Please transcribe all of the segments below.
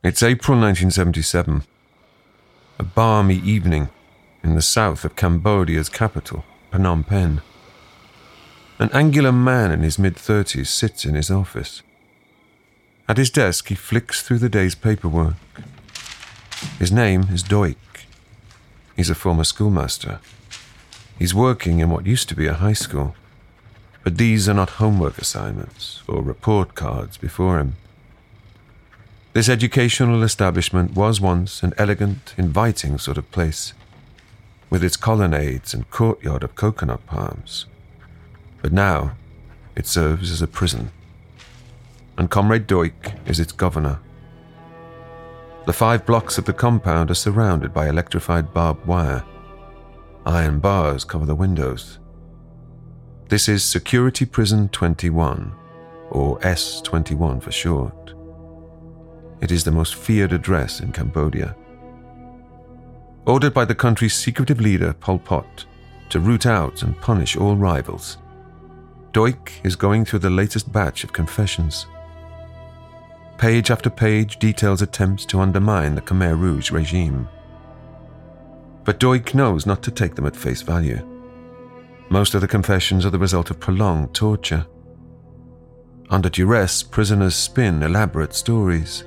It's April 1977. A balmy evening in the south of Cambodia's capital, Phnom Penh. An angular man in his mid 30s sits in his office. At his desk, he flicks through the day's paperwork. His name is Duch. He's a former schoolmaster. He's working in what used to be a high school. But these are not homework assignments or report cards before him. This educational establishment was once an elegant, inviting sort of place, with its colonnades and courtyard of coconut palms. But now it serves as a prison. And Comrade Duch is its governor. The five blocks of the compound are surrounded by electrified barbed wire. Iron bars cover the windows. This is Security Prison 21, or S21 for short. It is the most feared address in Cambodia. Ordered by the country's secretive leader, Pol Pot, to root out and punish all rivals, Duch is going through the latest batch of confessions. Page after page details attempts to undermine the Khmer Rouge regime. But Duch knows not to take them at face value. Most of the confessions are the result of prolonged torture. Under duress, prisoners spin elaborate stories.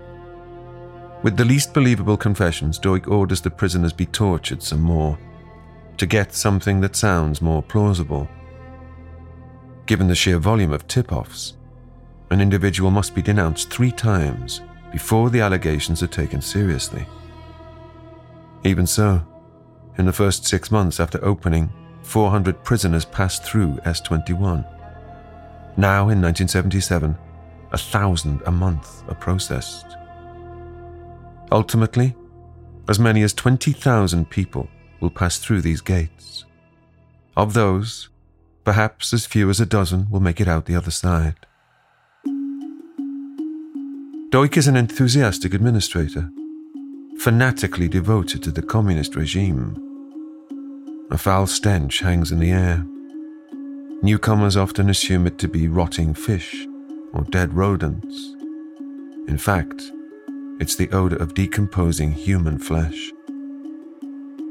With the least believable confessions, Duch orders the prisoners be tortured some more, to get something that sounds more plausible. Given the sheer volume of tip offs, an individual must be denounced three times before the allegations are taken seriously. Even so, in the first six months after opening, 400 prisoners passed through S21. Now, in 1977, a thousand a month are processed. Ultimately, as many as 20,000 people will pass through these gates. Of those, perhaps as few as a dozen will make it out the other side. Duch is an enthusiastic administrator, fanatically devoted to the communist regime. A foul stench hangs in the air. Newcomers often assume it to be rotting fish or dead rodents. In fact, it's the odor of decomposing human flesh.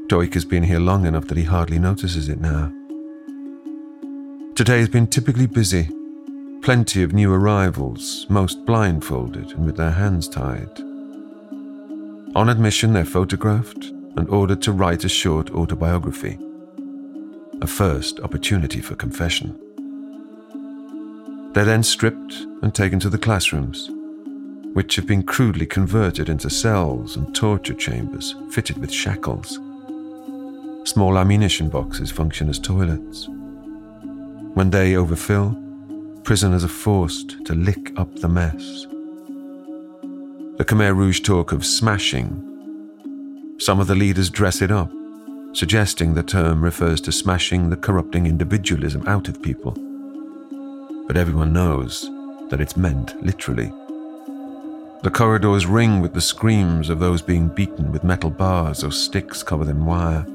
Duch has been here long enough that he hardly notices it now. Today has been typically busy. Plenty of new arrivals, most blindfolded and with their hands tied. On admission, they're photographed and ordered to write a short autobiography. A first opportunity for confession. They're then stripped and taken to the classrooms, which have been crudely converted into cells and torture chambers fitted with shackles. Small ammunition boxes function as toilets. When they overfill, prisoners are forced to lick up the mess. The Khmer Rouge talk of smashing. Some of the leaders dress it up, suggesting the term refers to smashing the corrupting individualism out of people. But everyone knows that it's meant literally. The corridors ring with the screams of those being beaten with metal bars or sticks covered in wire.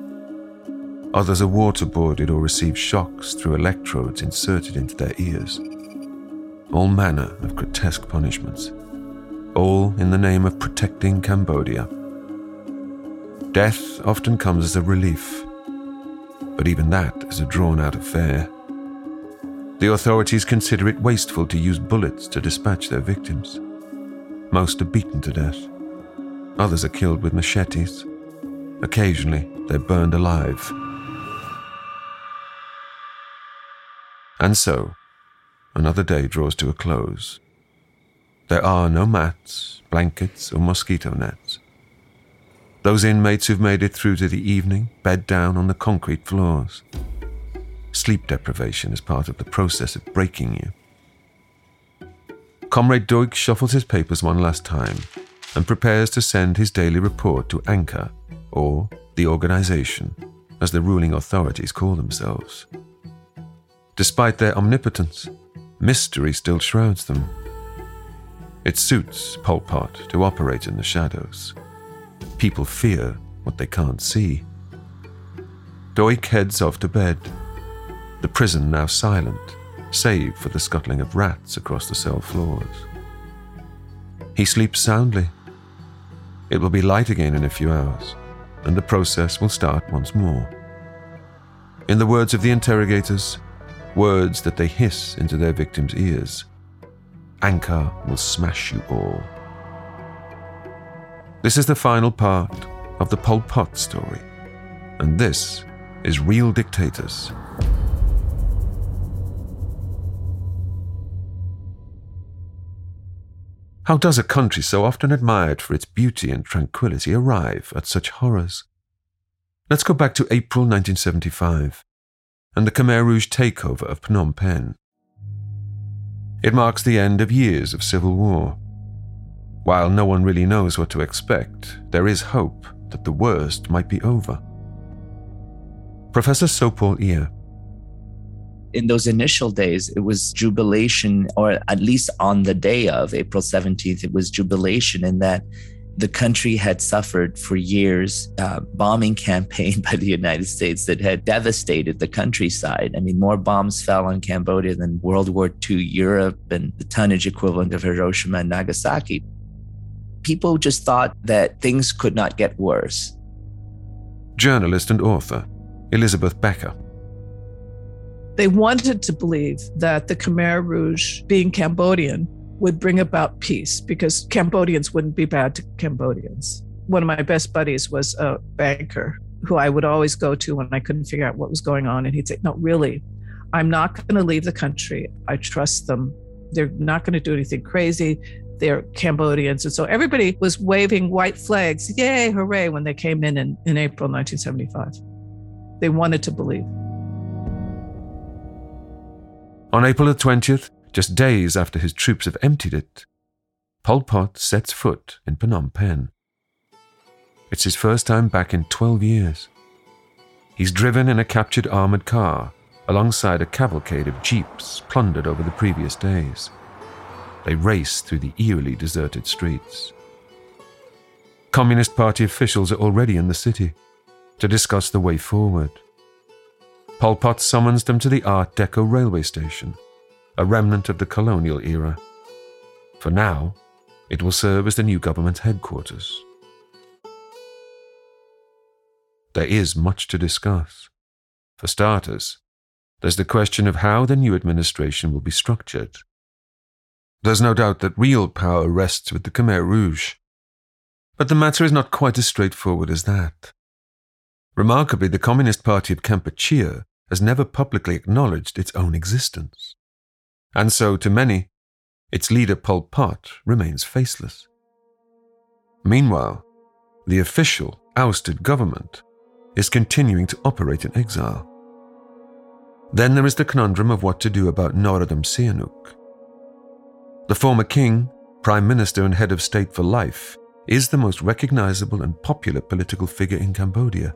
Others are waterboarded or receive shocks through electrodes inserted into their ears. All manner of grotesque punishments, all in the name of protecting Cambodia. Death often comes as a relief, but even that is a drawn out affair. The authorities consider it wasteful to use bullets to dispatch their victims. Most are beaten to death. Others are killed with machetes. Occasionally, they're burned alive And so, another day draws to a close. There are no mats, blankets, or mosquito nets. Those inmates who've made it through to the evening bed down on the concrete floors. Sleep deprivation is part of the process of breaking you. Comrade Duch shuffles his papers one last time and prepares to send his daily report to Angkar, or the organization, as the ruling authorities call themselves. Despite their omnipotence, mystery still shrouds them. It suits Pol Pot to operate in the shadows. People fear what they can't see. Duch heads off to bed, the prison now silent, save for the scuttling of rats across the cell floors. He sleeps soundly, it will be light again in a few hours, and the process will start once more. In the words of the interrogators, words that they hiss into their victims' ears, Angkar will smash you all. This is the final part of the Pol Pot story, and this is Real Dictators. How does a country so often admired for its beauty and tranquility arrive at such horrors? Let's go back to April 1975 and the Khmer Rouge takeover of Phnom Penh. It marks the end of years of civil war. While no one really knows what to expect, there is hope that the worst might be over. Professor Sophal Ear in those initial days, it was jubilation, or at least on the day of April 17th, it was jubilation in that the country had suffered for years a bombing campaign by the United States that had devastated the countryside. I mean, more bombs fell on Cambodia than World War II Europe and the tonnage equivalent of Hiroshima and Nagasaki. People just thought that things could not get worse. Journalist and author Elizabeth Becker they wanted to believe that the Khmer Rouge, being Cambodian, would bring about peace because Cambodians wouldn't be bad to Cambodians. One of my best buddies was a banker who I would always go to when I couldn't figure out what was going on. And he'd say, No, really, I'm not going to leave the country. I trust them. They're not going to do anything crazy. They're Cambodians. And so everybody was waving white flags, yay, hooray, when they came in in, in April 1975. They wanted to believe. On April the 20th, just days after his troops have emptied it, Pol Pot sets foot in Phnom Penh. It's his first time back in 12 years. He's driven in a captured armored car alongside a cavalcade of jeeps plundered over the previous days. They race through the eerily deserted streets. Communist Party officials are already in the city to discuss the way forward. Pol Pot summons them to the Art Deco railway station, a remnant of the colonial era. For now, it will serve as the new government headquarters. There is much to discuss. For starters, there's the question of how the new administration will be structured. There's no doubt that real power rests with the Khmer Rouge. But the matter is not quite as straightforward as that. Remarkably, the Communist Party of Kampuchea has never publicly acknowledged its own existence. And so, to many, its leader Pol Pot remains faceless. Meanwhile, the official, ousted government is continuing to operate in exile. Then there is the conundrum of what to do about Norodom Sihanouk. The former king, prime minister, and head of state for life is the most recognizable and popular political figure in Cambodia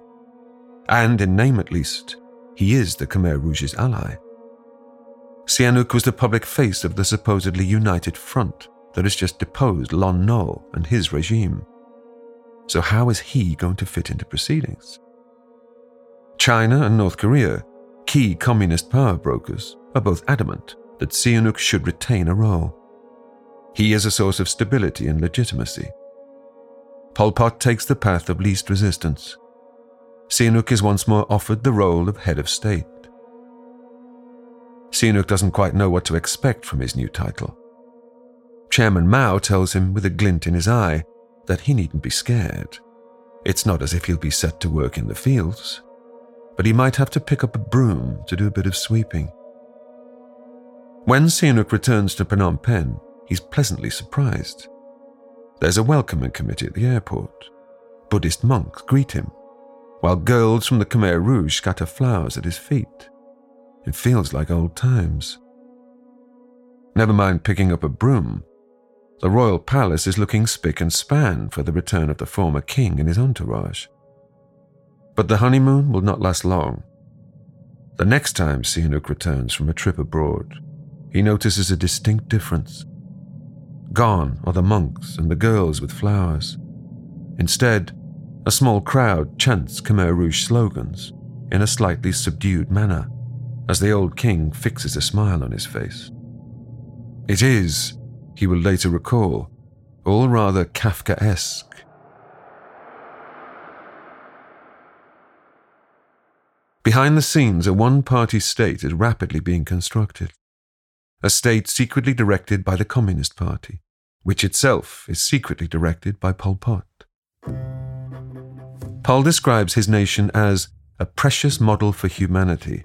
and in name at least, he is the Khmer Rouge's ally. Sihanouk was the public face of the supposedly united front that has just deposed Lon Nol and his regime. So, how is he going to fit into proceedings? China and North Korea, key communist power brokers, are both adamant that Sihanouk should retain a role. He is a source of stability and legitimacy. Pol Pot takes the path of least resistance Sihanouk is once more offered the role of head of state. Sihanouk doesn't quite know what to expect from his new title. Chairman Mao tells him with a glint in his eye that he needn't be scared. It's not as if he'll be set to work in the fields, but he might have to pick up a broom to do a bit of sweeping. When Sihanouk returns to Phnom Penh, he's pleasantly surprised. There's a welcoming committee at the airport. Buddhist monks greet him while girls from the Khmer Rouge scatter flowers at his feet. It feels like old times. Never mind picking up a broom. The royal palace is looking spick and span for the return of the former king and his entourage. But the honeymoon will not last long. The next time Sihanouk returns from a trip abroad, he notices a distinct difference. Gone are the monks and the girls with flowers. Instead, a small crowd chants Khmer Rouge slogans in a slightly subdued manner as the old king fixes a smile on his face. It is, he will later recall, all rather Kafkaesque. Behind the scenes, a one party state is rapidly being constructed, a state secretly directed by the Communist Party, which itself is secretly directed by Pol Pot. Pol describes his nation as a precious model for humanity.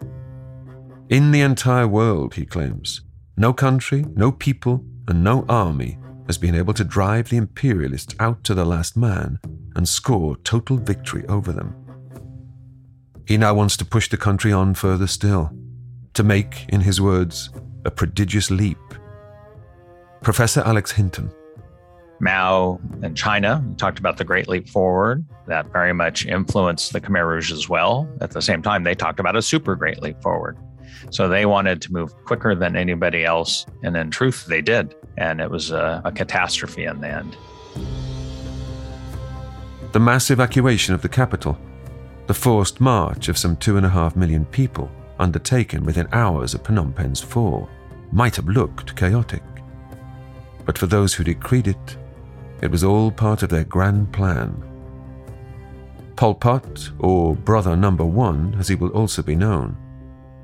In the entire world, he claims, no country, no people, and no army has been able to drive the imperialists out to the last man and score total victory over them. He now wants to push the country on further still, to make, in his words, a prodigious leap. Professor Alex Hinton. Mao and China talked about the Great Leap Forward. That very much influenced the Khmer Rouge as well. At the same time, they talked about a super Great Leap Forward. So they wanted to move quicker than anybody else. And in truth, they did. And it was a, a catastrophe in the end. The mass evacuation of the capital, the forced march of some two and a half million people undertaken within hours of Phnom Penh's fall, might have looked chaotic. But for those who decreed it, it was all part of their grand plan. Pol Pot, or Brother Number One, as he will also be known,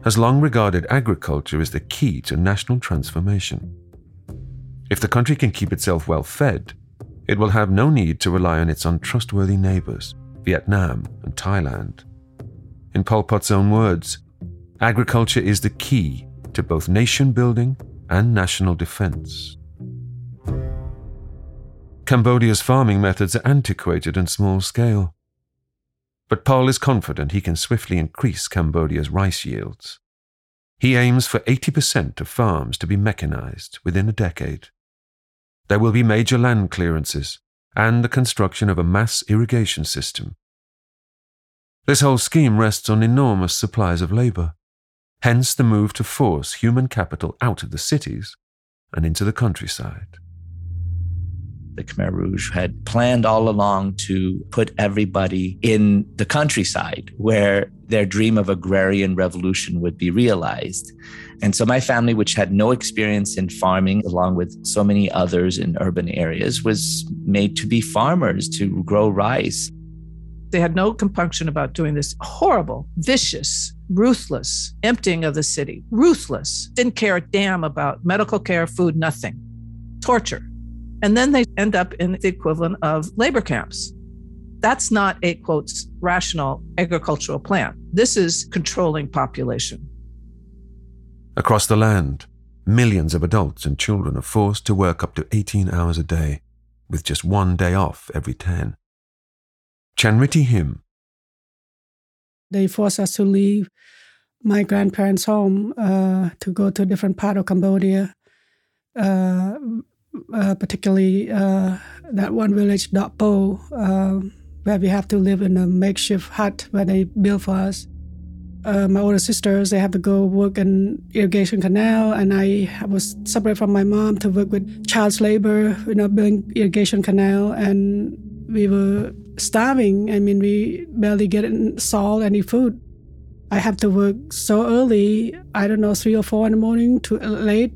has long regarded agriculture as the key to national transformation. If the country can keep itself well fed, it will have no need to rely on its untrustworthy neighbors, Vietnam and Thailand. In Pol Pot's own words, agriculture is the key to both nation building and national defense. Cambodia's farming methods are antiquated and small scale. But Pol is confident he can swiftly increase Cambodia's rice yields. He aims for 80% of farms to be mechanized within a decade. There will be major land clearances and the construction of a mass irrigation system. This whole scheme rests on enormous supplies of labor, hence the move to force human capital out of the cities and into the countryside the Khmer Rouge had planned all along to put everybody in the countryside where their dream of agrarian revolution would be realized. And so my family, which had no experience in farming, along with so many others in urban areas, was made to be farmers, to grow rice. They had no compunction about doing this horrible, vicious, ruthless emptying of the city. Ruthless. Didn't care a damn about medical care, food, nothing. Torture. And then they end up in the equivalent of labor camps. That's not a quote rational agricultural plan. This is controlling population. Across the land, millions of adults and children are forced to work up to 18 hours a day, with just one day off every 10. Chanrithy Him. They force us to leave my grandparents' home uh, to go to a different part of Cambodia. Uh, uh, particularly uh, that one village, Dot Po, uh, where we have to live in a makeshift hut where they built for us. Uh, my older sisters, they have to go work in irrigation canal, and I was separate from my mom to work with child labor, you know, building irrigation canal, and we were starving. I mean, we barely get salt, any food. I have to work so early, I don't know, three or four in the morning to late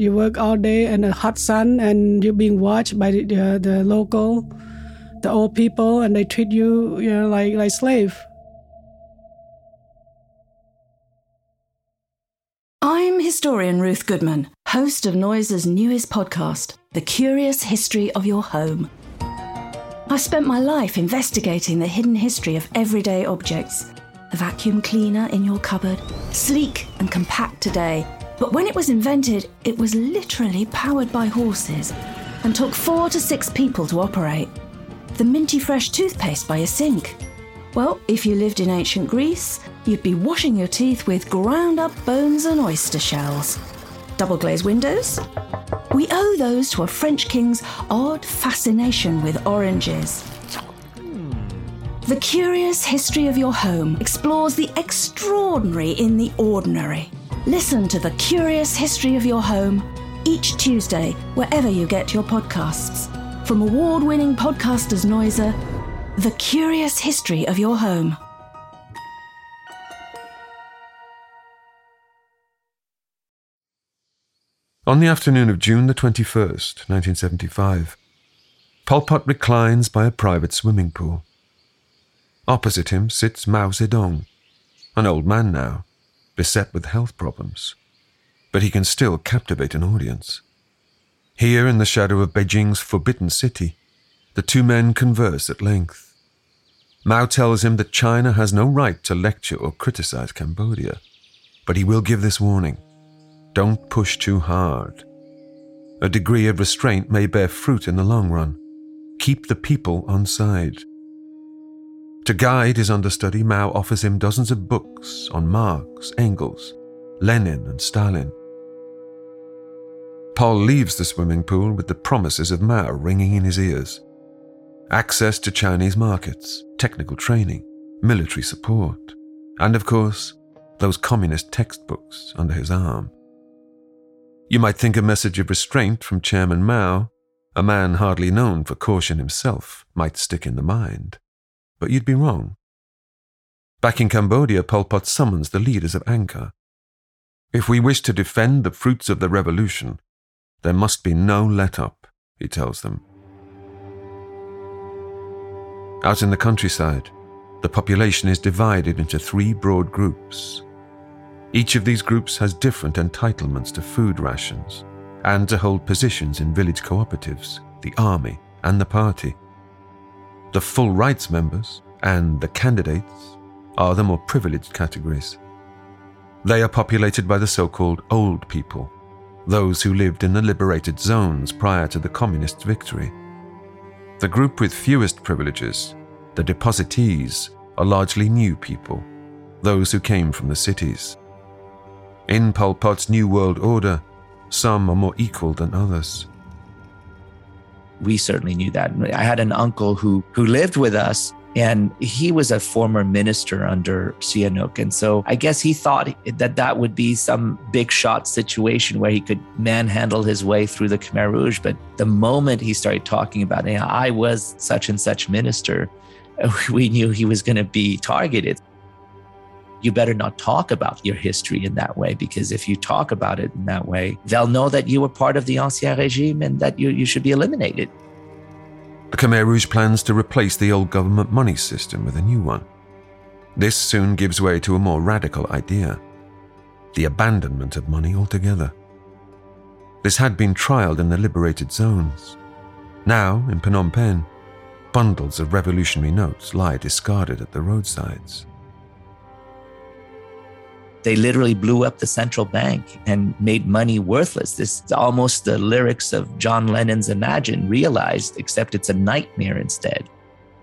you work all day in the hot sun and you're being watched by the, the, the local, the old people, and they treat you, you know, like, like slave. I'm historian Ruth Goodman, host of Noiser's newest podcast, The Curious History of Your Home. I've spent my life investigating the hidden history of everyday objects. The vacuum cleaner in your cupboard, sleek and compact today, but when it was invented, it was literally powered by horses and took four to six people to operate. The minty fresh toothpaste by a sink. Well, if you lived in ancient Greece, you'd be washing your teeth with ground up bones and oyster shells. Double glazed windows? We owe those to a French king's odd fascination with oranges. The Curious History of Your Home explores the extraordinary in the ordinary Listen to The Curious History of Your Home each Tuesday, wherever you get your podcasts. From award winning podcasters Noiser, The Curious History of Your Home. On the afternoon of June the 21st, 1975, Pol Pot reclines by a private swimming pool. Opposite him sits Mao Zedong, an old man now, beset with health problems, but he can still captivate an audience. Here in the shadow of Beijing's Forbidden City, the two men converse at length. Mao tells him that China has no right to lecture or criticize Cambodia, but he will give this warning don't push too hard. A degree of restraint may bear fruit in the long run. Keep the people on side. To guide his understudy, Mao offers him dozens of books on Marx, Engels, Lenin, and Stalin. Pol leaves the swimming pool with the promises of Mao ringing in his ears access to Chinese markets, technical training, military support, and of course, those communist textbooks under his arm. You might think a message of restraint from Chairman Mao, a man hardly known for caution himself, might stick in the mind. But you'd be wrong. Back in Cambodia, Pol Pot summons the leaders of Angkar. If we wish to defend the fruits of the revolution, there must be no let up, he tells them. Out in the countryside, the population is divided into three broad groups each of these groups has different entitlements to food rations and to hold positions in village cooperatives, the army, and the party. The full rights members and the candidates are the more privileged categories. They are populated by the so called old people, those who lived in the liberated zones prior to the communist victory. The group with fewest privileges, the depositees, are largely new people, those who came from the cities. In Pol Pot's New World Order, some are more equal than others. We certainly knew that. I had an uncle who who lived with us and he was a former minister under Sihanouk. And so I guess he thought that that would be some big shot situation where he could manhandle his way through the Khmer Rouge. But the moment he started talking about, it, I was such and such minister, we knew he was going to be targeted you better not talk about your history in that way because if you talk about it in that way, they'll know that you were part of the Ancien Regime and that you, you should be eliminated. Khmer Rouge plans to replace the old government money system with a new one. This soon gives way to a more radical idea the abandonment of money altogether. This had been trialed in the liberated zones. Now, in Phnom Penh, bundles of revolutionary notes lie discarded at the roadsides. They literally blew up the central bank and made money worthless. This is almost the lyrics of John Lennon's Imagine realized, except it's a nightmare instead.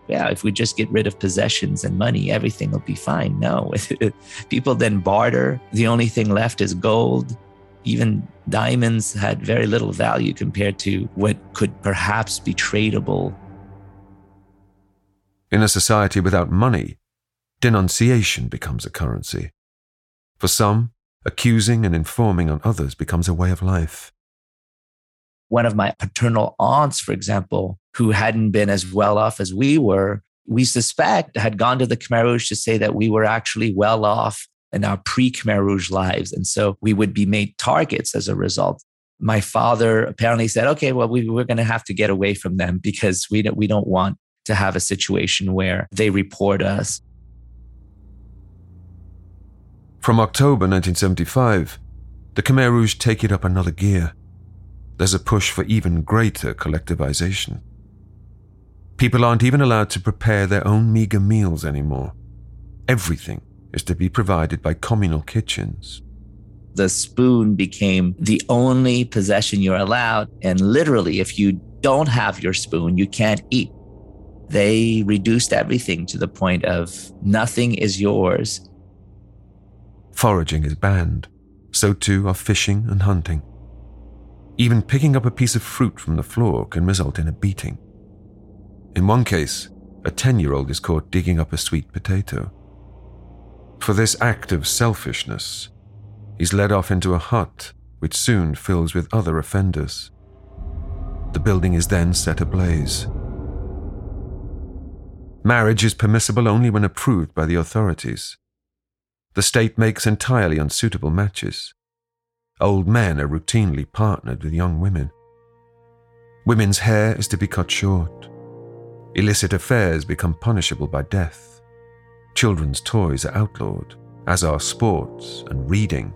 Yeah, if we just get rid of possessions and money, everything will be fine. No, people then barter. The only thing left is gold. Even diamonds had very little value compared to what could perhaps be tradable. In a society without money, denunciation becomes a currency. For some, accusing and informing on others becomes a way of life. One of my paternal aunts, for example, who hadn't been as well off as we were, we suspect had gone to the Khmer Rouge to say that we were actually well off in our pre Khmer Rouge lives. And so we would be made targets as a result. My father apparently said, okay, well, we, we're going to have to get away from them because we don't, we don't want to have a situation where they report us. From October 1975, the Khmer Rouge take it up another gear. There's a push for even greater collectivization. People aren't even allowed to prepare their own meager meals anymore. Everything is to be provided by communal kitchens. The spoon became the only possession you're allowed. And literally, if you don't have your spoon, you can't eat. They reduced everything to the point of nothing is yours Foraging is banned, so too are fishing and hunting. Even picking up a piece of fruit from the floor can result in a beating. In one case, a 10 year old is caught digging up a sweet potato. For this act of selfishness, he's led off into a hut which soon fills with other offenders. The building is then set ablaze. Marriage is permissible only when approved by the authorities. The state makes entirely unsuitable matches. Old men are routinely partnered with young women. Women's hair is to be cut short. Illicit affairs become punishable by death. Children's toys are outlawed, as are sports and reading,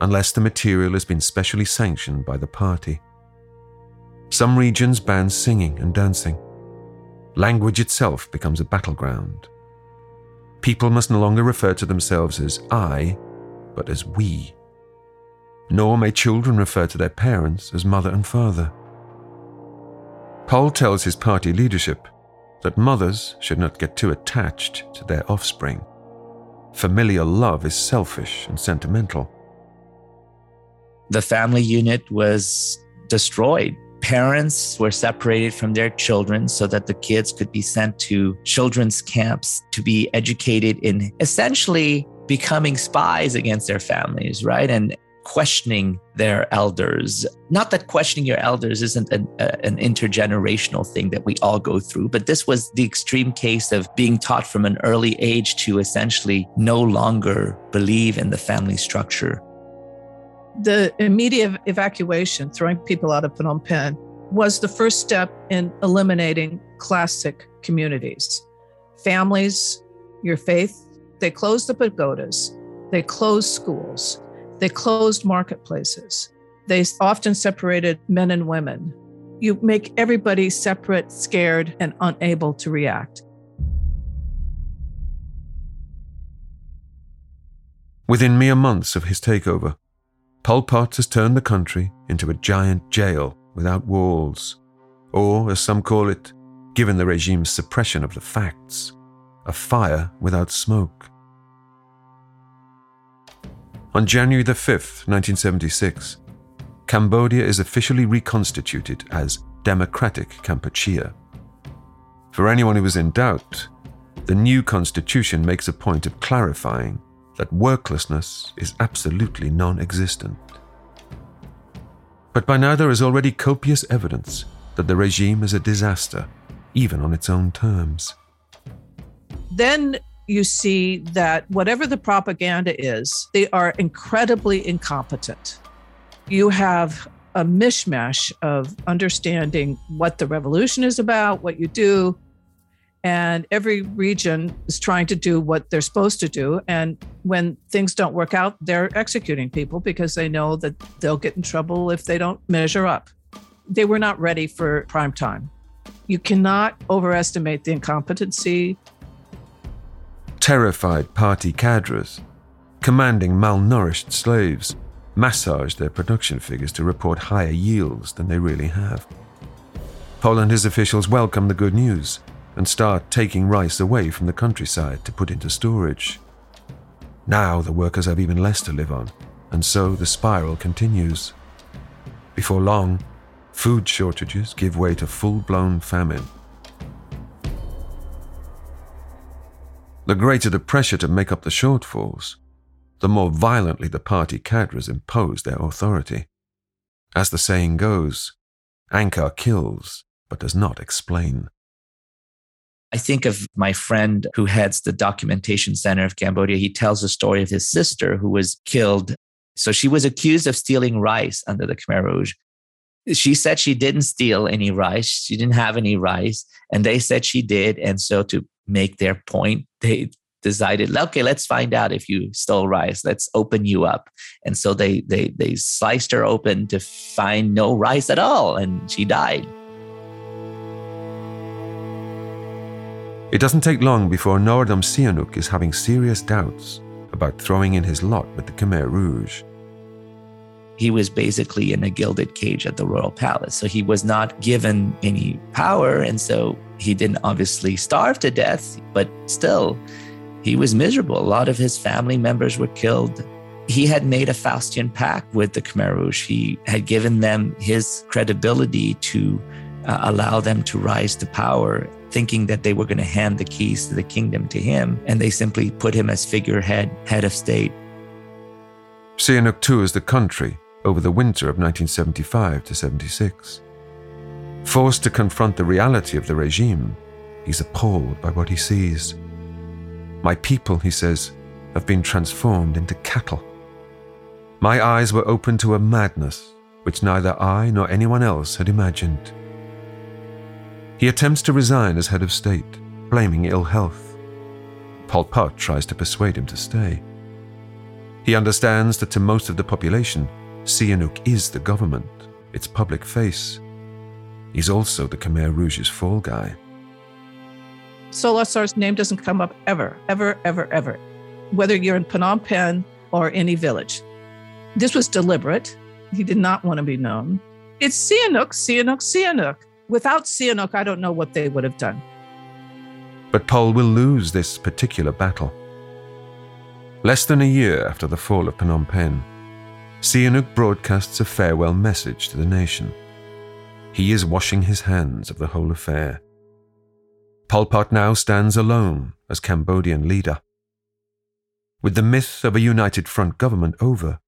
unless the material has been specially sanctioned by the party. Some regions ban singing and dancing. Language itself becomes a battleground. People must no longer refer to themselves as I, but as we. Nor may children refer to their parents as mother and father. Pol tells his party leadership that mothers should not get too attached to their offspring. Familial love is selfish and sentimental. The family unit was destroyed. Parents were separated from their children so that the kids could be sent to children's camps to be educated in essentially becoming spies against their families, right? And questioning their elders. Not that questioning your elders isn't an, uh, an, intergenerational thing that we all go through, but this was the extreme case of being taught from an early age to essentially no longer believe in the family structure. The immediate evacuation, throwing people out of Phnom Penh, was the first step in eliminating classic communities. Families, your faith, they closed the pagodas, they closed schools, they closed marketplaces. They often separated men and women. You make everybody separate, scared, and unable to react. Within mere months of his takeover, Pol Pot has turned the country into a giant jail without walls, or, as some call it, given the regime's suppression of the facts, a fire without smoke. On January the 5th, 1976, Cambodia is officially reconstituted as Democratic Kampuchea. For anyone who was in doubt, the new constitution makes a point of clarifying that worklessness is absolutely non existent. But by now there is already copious evidence that the regime is a disaster, even on its own terms. Then you see that whatever the propaganda is, they are incredibly incompetent. You have a mishmash of understanding what the revolution is about, what you do, and every region is trying to do what they're supposed to do. And when things don't work out, they're executing people because they know that they'll get in trouble if they don't measure up. They were not ready for prime time. You cannot overestimate the incompetency terrified party cadres, commanding malnourished slaves, massage their production figures to report higher yields than they really have. Pol and his officials welcome the good news and start taking rice away from the countryside to put into storage. Now the workers have even less to live on, and so the spiral continues. Before long, food shortages give way to full blown famine The greater the pressure to make up the shortfalls, the more violently the party cadres impose their authority. As the saying goes, Angkar kills but does not explain. I think of my friend who heads the documentation center of Cambodia. He tells the story of his sister who was killed. So she was accused of stealing rice under the Khmer Rouge. She said she didn't steal any rice. She didn't have any rice. And they said she did. And so to make their point, they decided, okay, let's find out if you stole rice. Let's open you up. And so they they they sliced her open to find no rice at all, and she died. It doesn't take long before Norodom Sihanouk is having serious doubts about throwing in his lot with the Khmer Rouge. He was basically in a gilded cage at the royal palace. So he was not given any power. And so he didn't obviously starve to death, but still, he was miserable. A lot of his family members were killed. He had made a Faustian pact with the Khmer Rouge. He had given them his credibility to uh, allow them to rise to power, thinking that they were going to hand the keys to the kingdom to him. And they simply put him as figurehead, head of state. Sihanouk tours the country over the winter of 1975 to 76. Forced to confront the reality of the regime, he's appalled by what he sees. My people, he says, have been transformed into cattle. My eyes were opened to a madness which neither I nor anyone else had imagined. He attempts to resign as head of state, blaming ill health. Pol Pot tries to persuade him to stay. He understands that to most of the population, Sihanouk is the government, its public face. He's also the Khmer Rouge's fall guy. Saloth Sar's name doesn't come up ever, ever, ever, ever, whether you're in Phnom Penh or any village. This was deliberate. He did not want to be known. It's Sihanouk, Sihanouk, Sihanouk. Without Sihanouk, I don't know what they would have done. But Pol will lose this particular battle. Less than a year after the fall of Phnom Penh, Sihanouk broadcasts a farewell message to the nation. He is washing his hands of the whole affair. Pol Pot now stands alone as Cambodian leader. With the myth of a united front government over,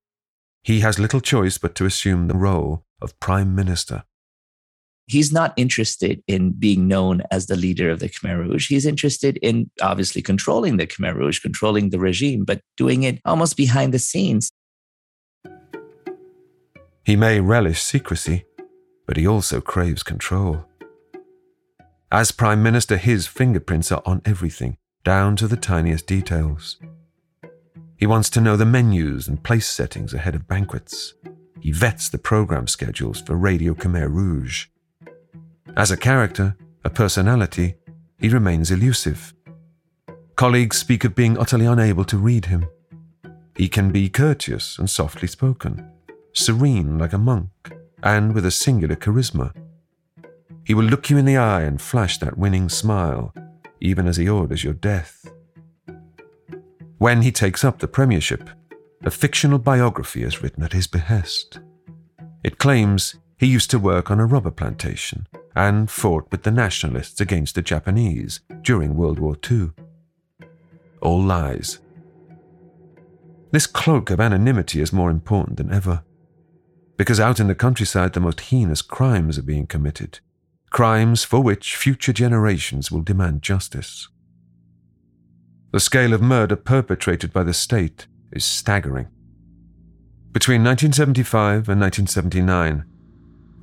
he has little choice but to assume the role of prime minister. He's not interested in being known as the leader of the Khmer Rouge. He's interested in obviously controlling the Khmer Rouge, controlling the regime, but doing it almost behind the scenes. He may relish secrecy, but he also craves control. As Prime Minister, his fingerprints are on everything, down to the tiniest details. He wants to know the menus and place settings ahead of banquets. He vets the program schedules for Radio Khmer Rouge. As a character, a personality, he remains elusive. Colleagues speak of being utterly unable to read him. He can be courteous and softly spoken, serene like a monk, and with a singular charisma. He will look you in the eye and flash that winning smile, even as he orders your death. When he takes up the premiership, a fictional biography is written at his behest. It claims he used to work on a rubber plantation and fought with the nationalists against the Japanese during World War II. All lies. This cloak of anonymity is more important than ever, because out in the countryside the most heinous crimes are being committed, crimes for which future generations will demand justice. The scale of murder perpetrated by the state is staggering. Between 1975 and 1979,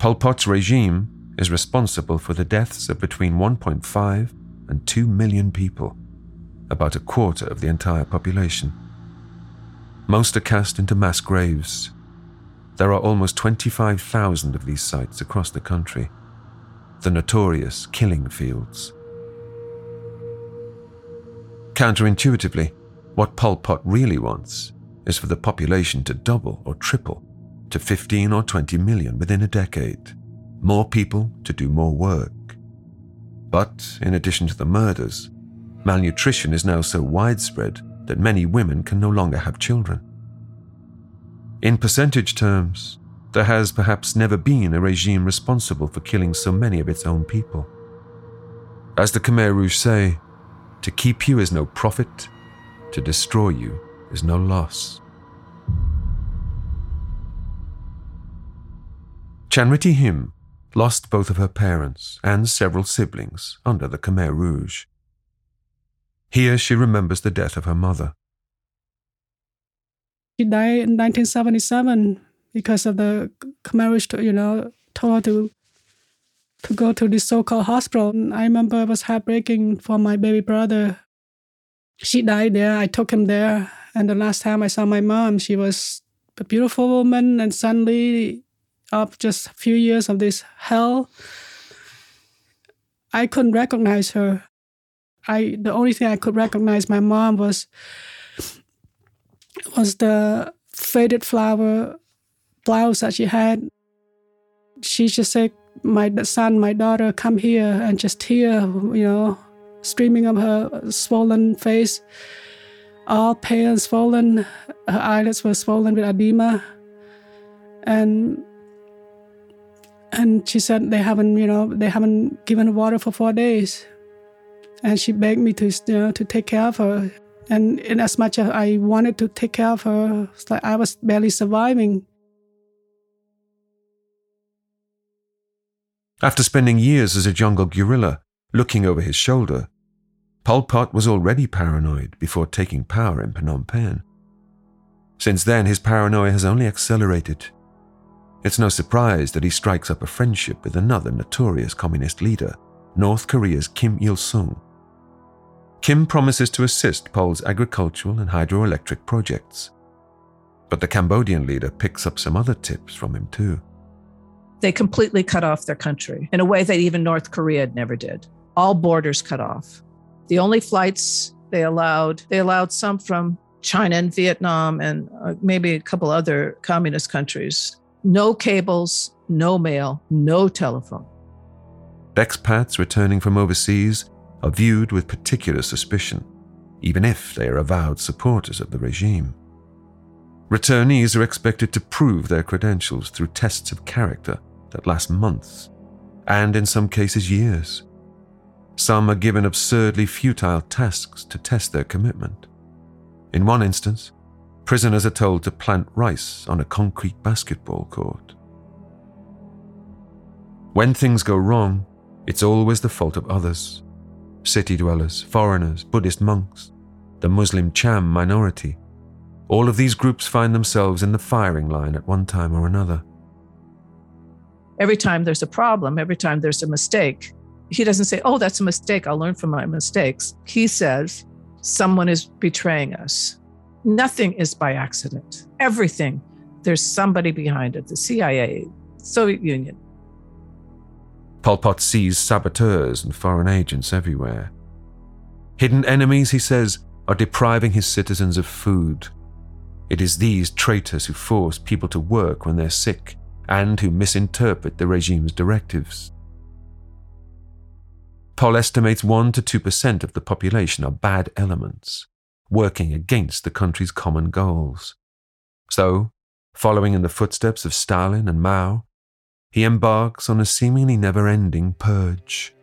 Pol Pot's regime is responsible for the deaths of between 1.5 and 2 million people, about a quarter of the entire population. Most are cast into mass graves. There are almost 25,000 of these sites across the country, the notorious killing fields. Counterintuitively, what Pol Pot really wants is for the population to double or triple to 15 or 20 million within a decade. More people to do more work. But in addition to the murders, malnutrition is now so widespread that many women can no longer have children. In percentage terms, there has perhaps never been a regime responsible for killing so many of its own people. As the Khmer Rouge say, to keep you is no profit, to destroy you is no loss. Chanrithy Him lost both of her parents and several siblings under the Khmer Rouge. Here she remembers the death of her mother. She died in 1977 because of the Khmer Rouge, you know, told her to to go to this so-called hospital. I remember it was heartbreaking for my baby brother. She died there. I took him there, and the last time I saw my mom, she was a beautiful woman, and suddenly, after just a few years of this hell, I couldn't recognize her. I the only thing I could recognize my mom was was the faded flower blouse that she had. She just said, my son, my daughter come here and just tear, you know, streaming of her swollen face, all pale and swollen. Her eyelids were swollen with edema. And and she said they haven't, you know, they haven't given water for four days. And she begged me to, you know, to take care of her. And in as much as I wanted to take care of her, it's like I was barely surviving. After spending years as a jungle guerrilla, looking over his shoulder, Pol Pot was already paranoid before taking power in Phnom Penh. Since then, his paranoia has only accelerated. It's no surprise that he strikes up a friendship with another notorious communist leader, North Korea's Kim Il sung. Kim promises to assist Pol's agricultural and hydroelectric projects. But the Cambodian leader picks up some other tips from him too. They completely cut off their country in a way that even North Korea never did. All borders cut off. The only flights they allowed, they allowed some from China and Vietnam and uh, maybe a couple other communist countries. No cables, no mail, no telephone. Expats returning from overseas are viewed with particular suspicion, even if they are avowed supporters of the regime. Returnees are expected to prove their credentials through tests of character that last months, and in some cases years. Some are given absurdly futile tasks to test their commitment. In one instance, prisoners are told to plant rice on a concrete basketball court. When things go wrong, it's always the fault of others city dwellers, foreigners, Buddhist monks, the Muslim Cham minority. All of these groups find themselves in the firing line at one time or another. Every time there's a problem, every time there's a mistake, he doesn't say, Oh, that's a mistake. I'll learn from my mistakes. He says, Someone is betraying us. Nothing is by accident. Everything, there's somebody behind it the CIA, Soviet Union, Pol Pot sees saboteurs and foreign agents everywhere. Hidden enemies, he says, are depriving his citizens of food. It is these traitors who force people to work when they're sick and who misinterpret the regime's directives. Pol estimates 1 to 2% of the population are bad elements, working against the country's common goals. So, following in the footsteps of Stalin and Mao, he embarks on a seemingly never ending purge.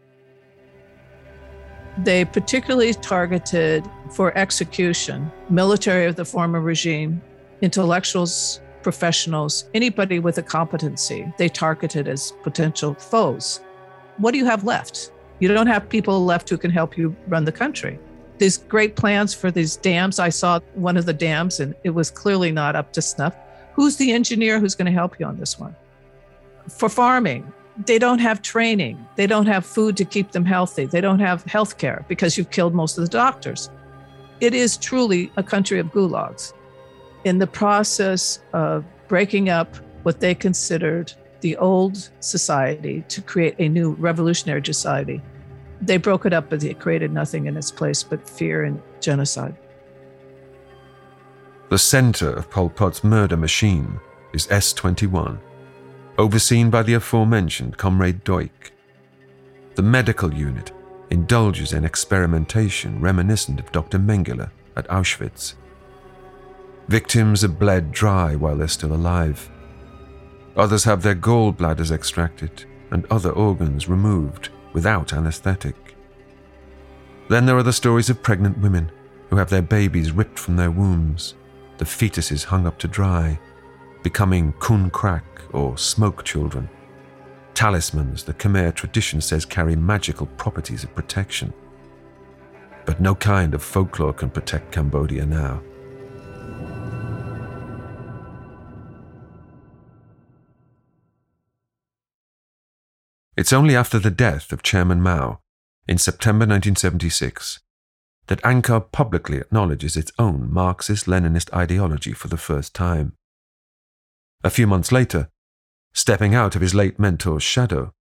They particularly targeted for execution military of the former regime, intellectuals, professionals, anybody with a competency, they targeted as potential foes. What do you have left? You don't have people left who can help you run the country. These great plans for these dams. I saw one of the dams and it was clearly not up to snuff. Who's the engineer who's going to help you on this one? for farming. They don't have training. They don't have food to keep them healthy. They don't have health care because you've killed most of the doctors. It is truly a country of gulags. In the process of breaking up what they considered the old society to create a new revolutionary society, they broke it up, but it created nothing in its place but fear and genocide. The center of Pol Pot's murder machine is S21 overseen by the aforementioned Comrade Duch. The medical unit indulges in experimentation reminiscent of Dr. Mengele at Auschwitz. Victims are bled dry while they're still alive. Others have their gallbladders extracted and other organs removed without anesthetic. Then there are the stories of pregnant women who have their babies ripped from their wombs, the fetuses hung up to dry, becoming kun krak or smoke children. Talismans the Khmer tradition says carry magical properties of protection. But no kind of folklore can protect Cambodia now. It's only after the death of Chairman Mao in September 1976 that Angkar publicly acknowledges its own Marxist Leninist ideology for the first time. A few months later, stepping out of his late mentor's shadow,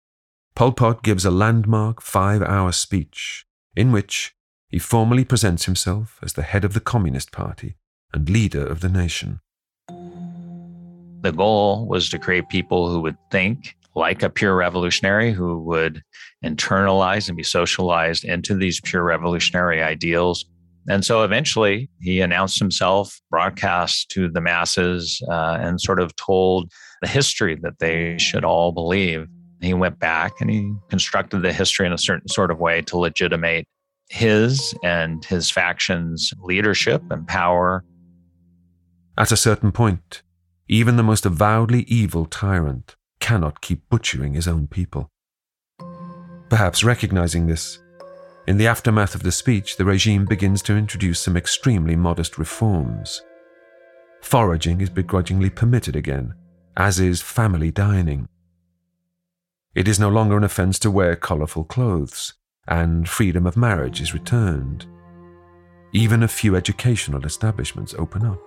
Pol Pot gives a landmark five hour speech in which he formally presents himself as the head of the Communist Party and leader of the nation. The goal was to create people who would think like a pure revolutionary, who would internalize and be socialized into these pure revolutionary ideals and so eventually he announced himself, broadcast to the masses, uh, and sort of told the history that they should all believe. He went back and he constructed the history in a certain sort of way to legitimate his and his faction's leadership and power. At a certain point, even the most avowedly evil tyrant cannot keep butchering his own people. Perhaps recognizing this, in the aftermath of the speech, the regime begins to introduce some extremely modest reforms. Foraging is begrudgingly permitted again, as is family dining. It is no longer an offence to wear colourful clothes, and freedom of marriage is returned. Even a few educational establishments open up.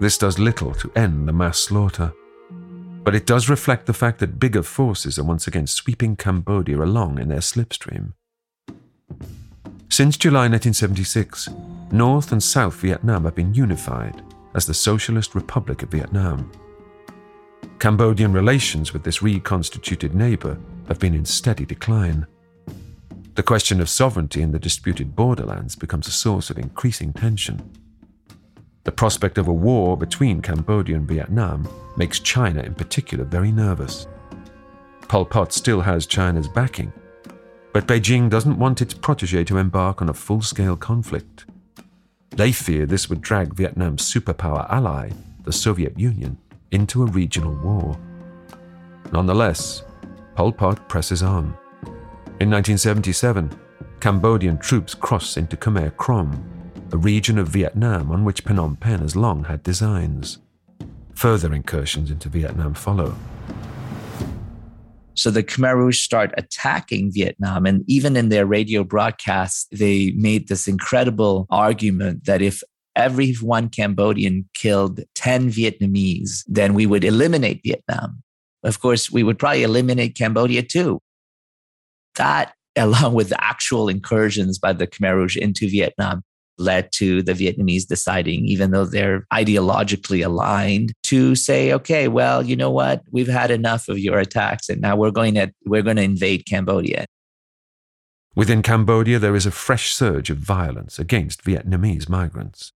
This does little to end the mass slaughter, but it does reflect the fact that bigger forces are once again sweeping Cambodia along in their slipstream. Since July 1976, North and South Vietnam have been unified as the Socialist Republic of Vietnam. Cambodian relations with this reconstituted neighbour have been in steady decline. The question of sovereignty in the disputed borderlands becomes a source of increasing tension. The prospect of a war between Cambodia and Vietnam makes China in particular very nervous. Pol Pot still has China's backing, but Beijing doesn't want its protege to embark on a full scale conflict. They fear this would drag Vietnam's superpower ally, the Soviet Union, into a regional war. Nonetheless, Pol Pot presses on. In 1977, Cambodian troops cross into Khmer Krom, a region of Vietnam on which Phnom Penh has long had designs. Further incursions into Vietnam follow. So the Khmer Rouge start attacking Vietnam. And even in their radio broadcasts, they made this incredible argument that if every one Cambodian killed 10 Vietnamese, then we would eliminate Vietnam. Of course, we would probably eliminate Cambodia too. That, along with the actual incursions by the Khmer Rouge into Vietnam, led to the Vietnamese deciding, even though they're ideologically aligned, to say, okay, well, you know what? We've had enough of your attacks and now we're going to we're going to invade Cambodia. Within Cambodia, there is a fresh surge of violence against Vietnamese migrants.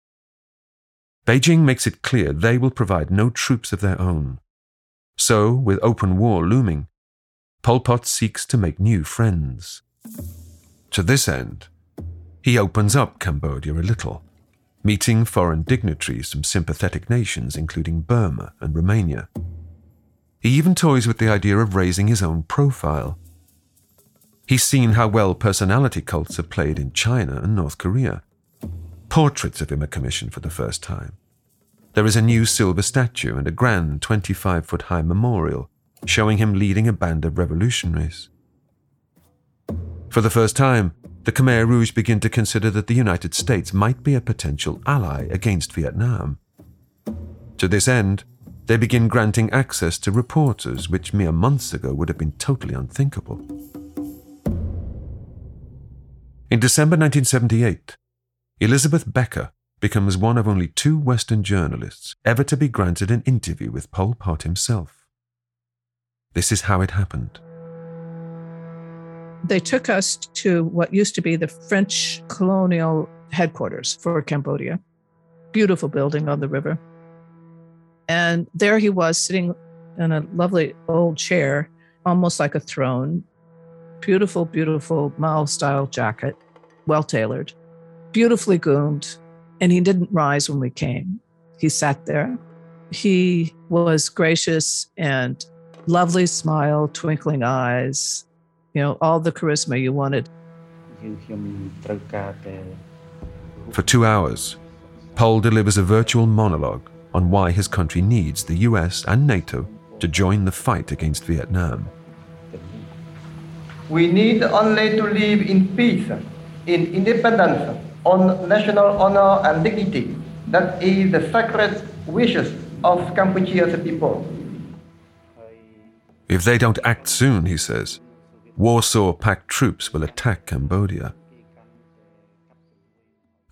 Beijing makes it clear they will provide no troops of their own. So, with open war looming, Pol Pot seeks to make new friends. To this end, he opens up Cambodia a little, meeting foreign dignitaries from sympathetic nations, including Burma and Romania. He even toys with the idea of raising his own profile. He's seen how well personality cults have played in China and North Korea. Portraits of him are commissioned for the first time. There is a new silver statue and a grand 25 foot high memorial showing him leading a band of revolutionaries. For the first time, the Khmer Rouge begin to consider that the United States might be a potential ally against Vietnam. To this end, they begin granting access to reporters, which mere months ago would have been totally unthinkable. In December 1978, Elizabeth Becker becomes one of only two Western journalists ever to be granted an interview with Pol Pot himself. This is how it happened. They took us to what used to be the French colonial headquarters for Cambodia. Beautiful building on the river. And there he was sitting in a lovely old chair, almost like a throne. Beautiful, beautiful Mao style jacket, well tailored, beautifully groomed. And he didn't rise when we came. He sat there. He was gracious and lovely smile, twinkling eyes, you know, all the charisma you wanted. For two hours, Pol delivers a virtual monologue on why his country needs the US and NATO to join the fight against Vietnam. We need only to live in peace, in independence, on national honor and dignity. That is the sacred wishes of Cambodia's people. If they don't act soon, he says, Warsaw Pact troops will attack Cambodia.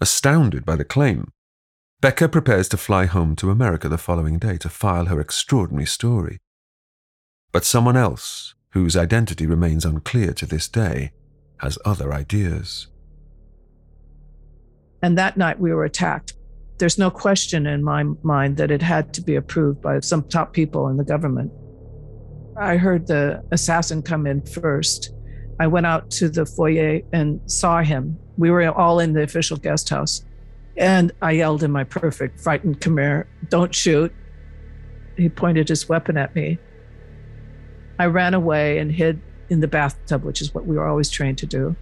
Astounded by the claim, Becker prepares to fly home to America the following day to file her extraordinary story. But someone else, whose identity remains unclear to this day, has other ideas. And that night we were attacked. There's no question in my mind that it had to be approved by some top people in the government. I heard the assassin come in first. I went out to the foyer and saw him. We were all in the official guest house. And I yelled in my perfect, frightened Khmer, Don't shoot. He pointed his weapon at me. I ran away and hid in the bathtub, which is what we were always trained to do.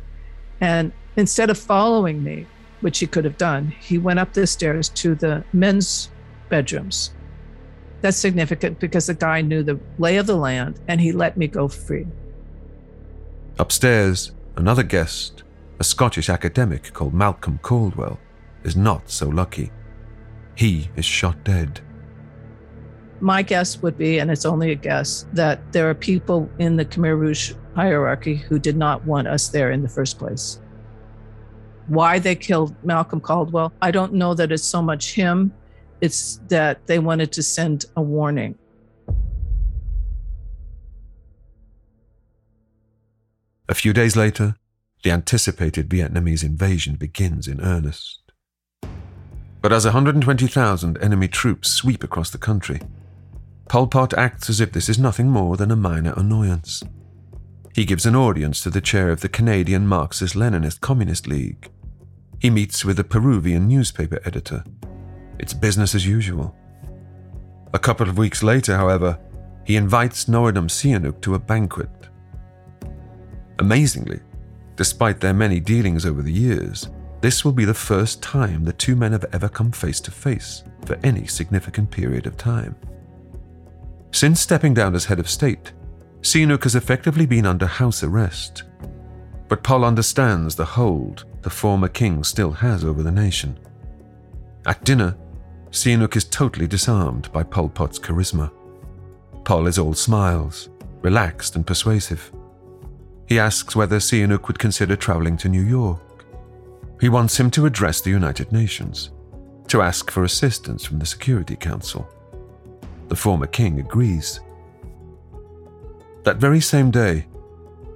And instead of following me, which he could have done, he went up the stairs to the men's bedrooms that's significant because the guy knew the lay of the land and he let me go free. Upstairs, another guest, a Scottish academic called Malcolm Caldwell, is not so lucky. He is shot dead. My guess would be, and it's only a guess, that there are people in the Khmer Rouge hierarchy who did not want us there in the first place. Why they killed Malcolm Caldwell, I don't know that it's so much him, it's that they wanted to send a warning. A few days later, the anticipated Vietnamese invasion begins in earnest. But as 120,000 enemy troops sweep across the country, Pol Pot acts as if this is nothing more than a minor annoyance. He gives an audience to the chair of the Canadian Marxist Leninist Communist League. He meets with a Peruvian newspaper editor. It's business as usual. A couple of weeks later, however, he invites Norodom Sihanouk to a banquet. Amazingly, despite their many dealings over the years, this will be the first time the two men have ever come face to face for any significant period of time. Since stepping down as head of state, Sihanouk has effectively been under house arrest. But Pol understands the hold the former king still has over the nation. At dinner, Sihanouk is totally disarmed by Pol Pot's charisma. Pol is all smiles, relaxed and persuasive. He asks whether Sihanouk would consider traveling to New York. He wants him to address the United Nations, to ask for assistance from the Security Council. The former king agrees. That very same day,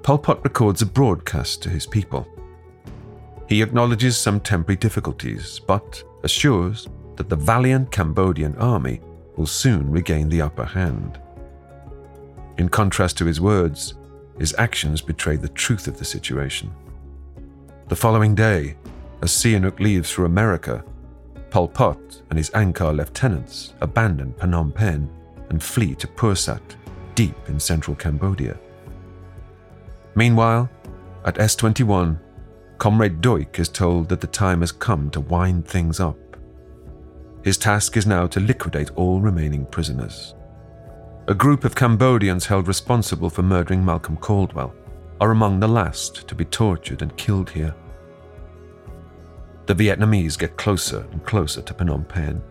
Pol Pot records a broadcast to his people. He acknowledges some temporary difficulties, but assures that the valiant Cambodian army will soon regain the upper hand. In contrast to his words, his actions betray the truth of the situation. The following day, as Sihanouk leaves for America, Pol Pot and his Angkar lieutenants abandon Phnom Penh and flee to Pursat, deep in central Cambodia. Meanwhile, at S21, Comrade Duch is told that the time has come to wind things up. His task is now to liquidate all remaining prisoners. A group of Cambodians held responsible for murdering Malcolm Caldwell are among the last to be tortured and killed here. The Vietnamese get closer and closer to Phnom Penh.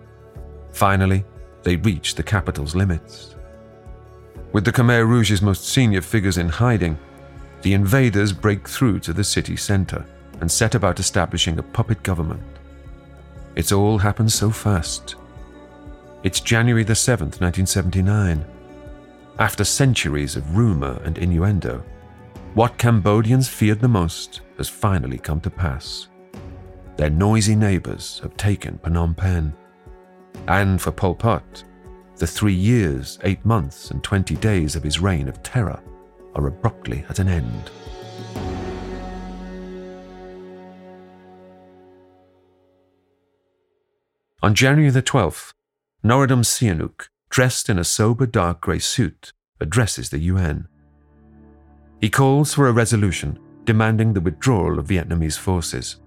Finally, they reach the capital's limits. With the Khmer Rouge's most senior figures in hiding, the invaders break through to the city center and set about establishing a puppet government. It's all happened so fast. It's January the 7th, 1979. After centuries of rumor and innuendo, what Cambodians feared the most has finally come to pass. Their noisy neighbors have taken Phnom Penh. And for Pol Pot, the three years, eight months, and 20 days of his reign of terror are abruptly at an end. On January the 12th, Norodom Sihanouk, dressed in a sober dark grey suit, addresses the UN. He calls for a resolution demanding the withdrawal of Vietnamese forces.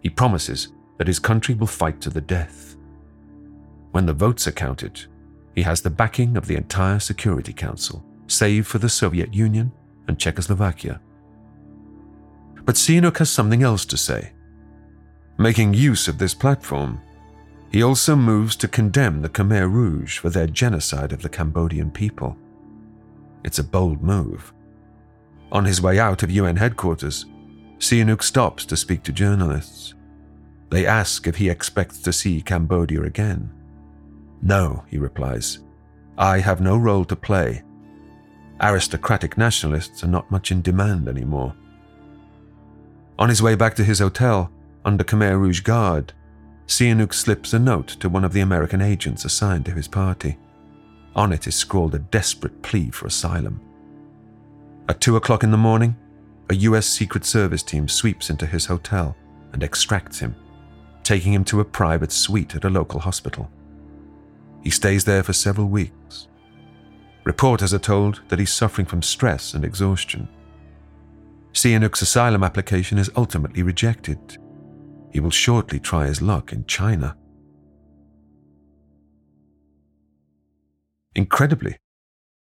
He promises that his country will fight to the death. When the votes are counted, he has the backing of the entire Security Council, save for the Soviet Union and Czechoslovakia. But Sihanouk has something else to say. Making use of this platform, he also moves to condemn the Khmer Rouge for their genocide of the Cambodian people. It's a bold move. On his way out of UN headquarters, Sihanouk stops to speak to journalists. They ask if he expects to see Cambodia again. No, he replies. I have no role to play. Aristocratic nationalists are not much in demand anymore. On his way back to his hotel, under Khmer Rouge guard, Sihanouk slips a note to one of the American agents assigned to his party. On it is scrawled a desperate plea for asylum. At two o'clock in the morning, a US Secret Service team sweeps into his hotel and extracts him taking him to a private suite at a local hospital. He stays there for several weeks. Reporters are told that he's suffering from stress and exhaustion. Sihanouk's asylum application is ultimately rejected. He will shortly try his luck in China. Incredibly,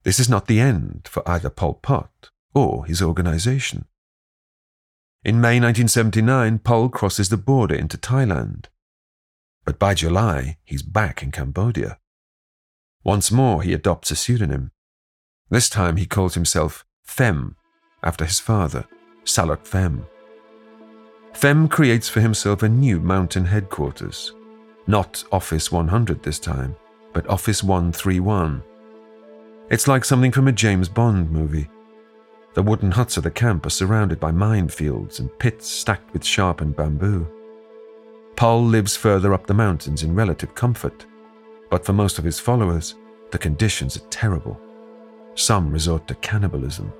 this is not the end for either Pol Pot or his organization. In May 1979, Pol crosses the border into Thailand. But by July, he's back in Cambodia. Once more, he adopts a pseudonym. This time, he calls himself Phem, after his father, Saloth Phem. Phem creates for himself a new mountain headquarters. Not Office 100 this time, but Office 131. It's like something from a James Bond movie. The wooden huts of the camp are surrounded by minefields and pits stacked with sharpened bamboo. Pol lives further up the mountains in relative comfort, but for most of his followers, the conditions are terrible. Some resort to cannibalism.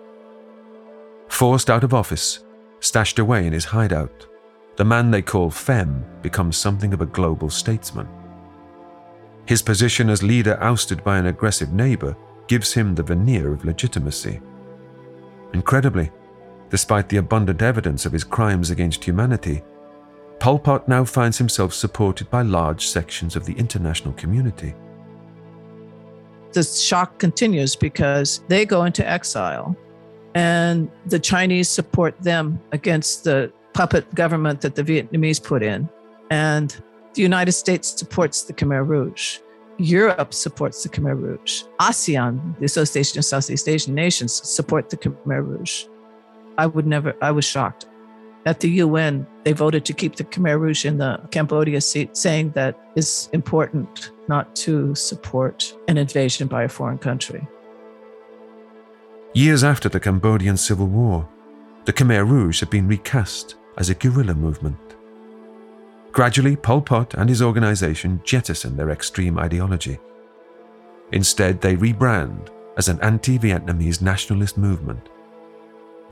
Forced out of office, stashed away in his hideout, the man they call Phem becomes something of a global statesman. His position as leader ousted by an aggressive neighbor gives him the veneer of legitimacy. Incredibly, despite the abundant evidence of his crimes against humanity, Pol Pot now finds himself supported by large sections of the international community. The shock continues because they go into exile and the Chinese support them against the puppet government that the Vietnamese put in. And the United States supports the Khmer Rouge. Europe supports the Khmer Rouge. ASEAN, the Association of Southeast Asian Nations, support the Khmer Rouge. I would never, I was shocked. At the UN, they voted to keep the Khmer Rouge in the Cambodia seat, saying that it's important not to support an invasion by a foreign country. Years after the Cambodian Civil War, the Khmer Rouge had been recast as a guerrilla movement. Gradually, Pol Pot and his organization jettison their extreme ideology. Instead, they rebrand as an anti Vietnamese nationalist movement.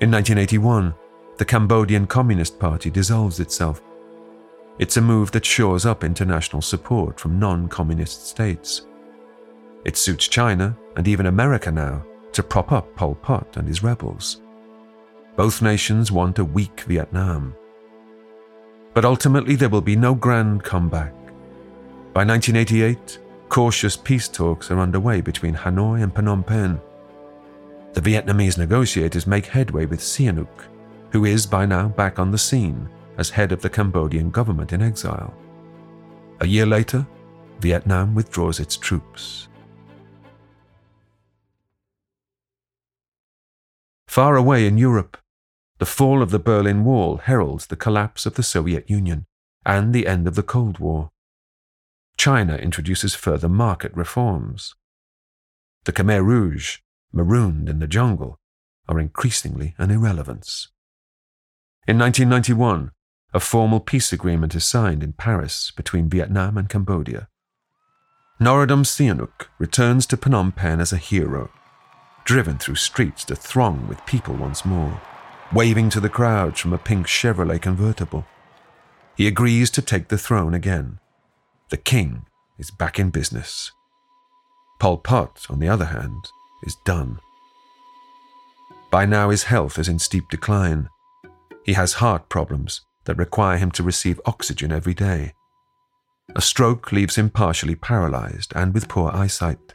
In 1981, the Cambodian Communist Party dissolves itself. It's a move that shores up international support from non communist states. It suits China and even America now to prop up Pol Pot and his rebels. Both nations want a weak Vietnam. But ultimately, there will be no grand comeback. By 1988, cautious peace talks are underway between Hanoi and Phnom Penh. The Vietnamese negotiators make headway with Sihanouk, who is by now back on the scene as head of the Cambodian government in exile. A year later, Vietnam withdraws its troops. Far away in Europe, the fall of the Berlin Wall heralds the collapse of the Soviet Union and the end of the Cold War. China introduces further market reforms. The Khmer Rouge, marooned in the jungle, are increasingly an irrelevance. In 1991, a formal peace agreement is signed in Paris between Vietnam and Cambodia. Norodom Sihanouk returns to Phnom Penh as a hero driven through streets to throng with people once more, waving to the crowds from a pink Chevrolet convertible. He agrees to take the throne again. The king is back in business. Pol Pot, on the other hand, is done. By now, his health is in steep decline. He has heart problems that require him to receive oxygen every day. A stroke leaves him partially paralyzed and with poor eyesight.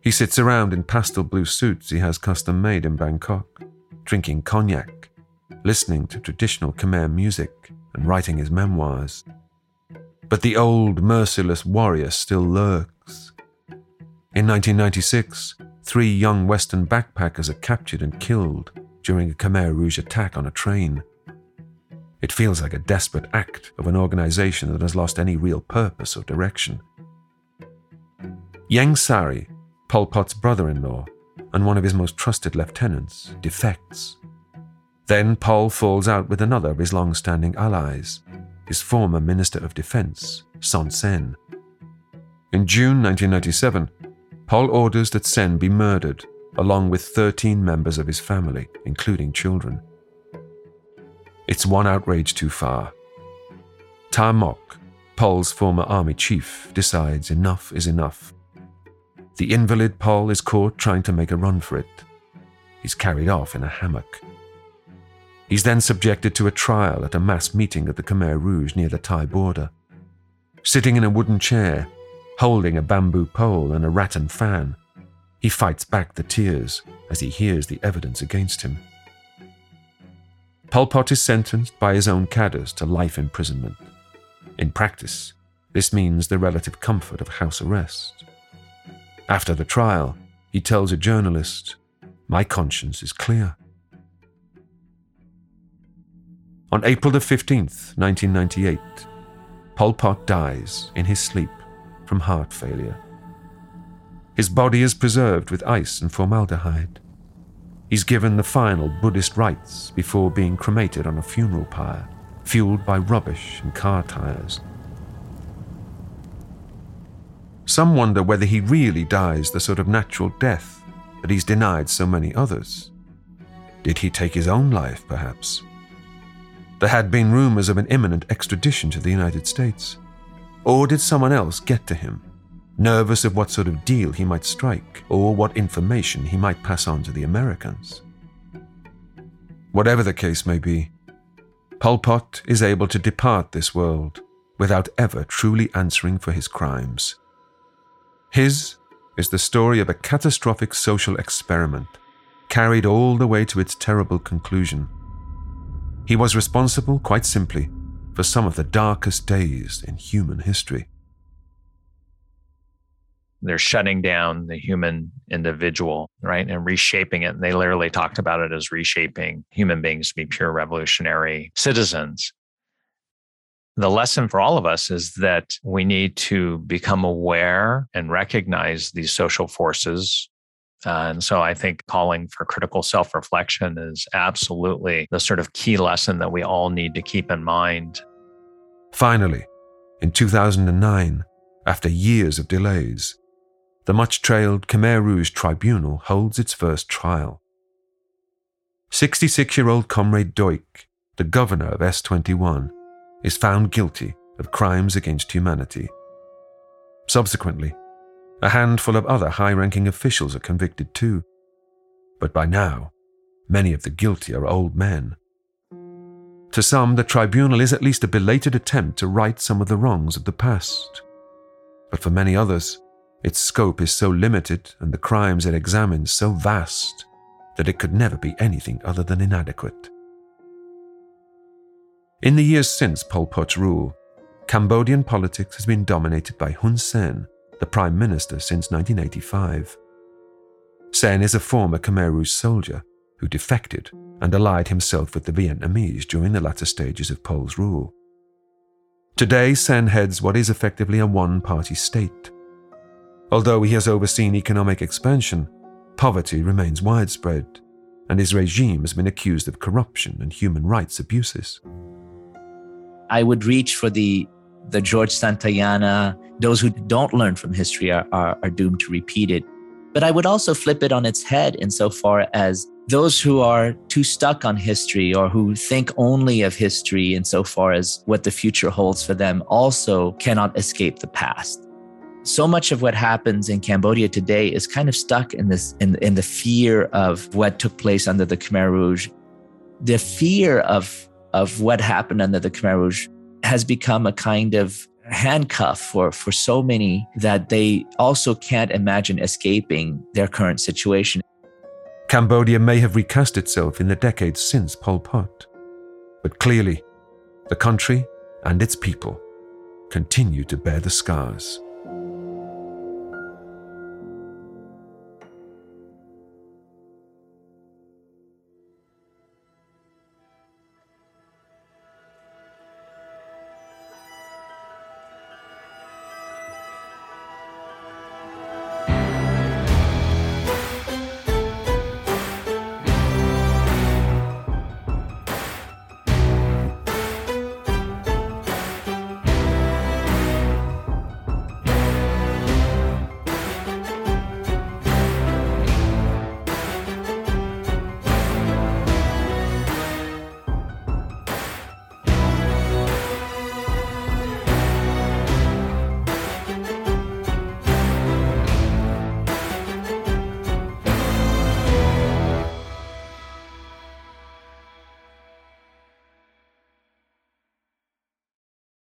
He sits around in pastel blue suits he has custom made in Bangkok, drinking cognac, listening to traditional Khmer music, and writing his memoirs. But the old, merciless warrior still lurks. In 1996, three young Western backpackers are captured and killed during a Khmer Rouge attack on a train. It feels like a desperate act of an organization that has lost any real purpose or direction. Ieng Sary Pol Pot's brother in law and one of his most trusted lieutenants defects. Then Pol falls out with another of his long standing allies, his former Minister of Defense, Son Sen. In June 1997, Pol orders that Sen be murdered, along with 13 members of his family, including children. It's one outrage too far. Ta Mok, Pol's former army chief, decides enough is enough the invalid Pol is caught trying to make a run for it. He's carried off in a hammock. He's then subjected to a trial at a mass meeting at the Khmer Rouge near the Thai border. Sitting in a wooden chair, holding a bamboo pole and a rattan fan, he fights back the tears as he hears the evidence against him. Pol Pot is sentenced by his own cadres to life imprisonment. In practice, This means the relative comfort of house arrest. After the trial, he tells a journalist, My conscience is clear. On April the 15th, 1998, Pol Pot dies in his sleep from heart failure. His body is preserved with ice and formaldehyde. He's given the final Buddhist rites before being cremated on a funeral pyre, fueled by rubbish and car tires. Some wonder whether he really dies the sort of natural death that he's denied so many others. Did he take his own life, perhaps? There had been rumors of an imminent extradition to the United States. Or did someone else get to him, nervous of what sort of deal he might strike or what information he might pass on to the Americans? Whatever the case may be, Pol Pot is able to depart this world without ever truly answering for his crimes. His is the story of a catastrophic social experiment carried all the way to its terrible conclusion he was responsible, quite simply, for some of the darkest days in human history. They're shutting down the human individual, right? And reshaping it. And they literally talked about it as reshaping human beings to be pure revolutionary citizens. The lesson for all of us is that we need to become aware and recognize these social forces uh, and so I think calling for critical self reflection is absolutely the sort of key lesson that we all need to keep in mind. Finally, in 2009, after years of delays, the much trailed Khmer Rouge Tribunal holds its first trial. 66 year old Comrade Duch, the governor of S21, is found guilty of crimes against humanity. Subsequently, a handful of other high ranking officials are convicted too. But by now, many of the guilty are old men. To some, the tribunal is at least a belated attempt to right some of the wrongs of the past. But for many others, its scope is so limited and the crimes it examines so vast that it could never be anything other than inadequate. In the years since Pol Pot's rule, Cambodian politics has been dominated by Hun Sen the Prime Minister since 1985. Sen is a former Khmer Rouge soldier who defected and allied himself with the Vietnamese during the latter stages of Pol's rule. Today, Sen heads what is effectively a one party state. Although he has overseen economic expansion, poverty remains widespread, and his regime has been accused of corruption and human rights abuses. I would reach for the the George Santayana, those who don't learn from history are, are, are doomed to repeat it. But I would also flip it on its head insofar as those who are too stuck on history or who think only of history insofar as what the future holds for them also cannot escape the past. So much of what happens in Cambodia today is kind of stuck in this in, in the fear of what took place under the Khmer Rouge. The fear of of what happened under the Khmer Rouge has become a kind of handcuff for, for so many that they also can't imagine escaping their current situation. Cambodia may have recast itself in the decades since Pol Pot, but clearly, the country and its people continue to bear the scars.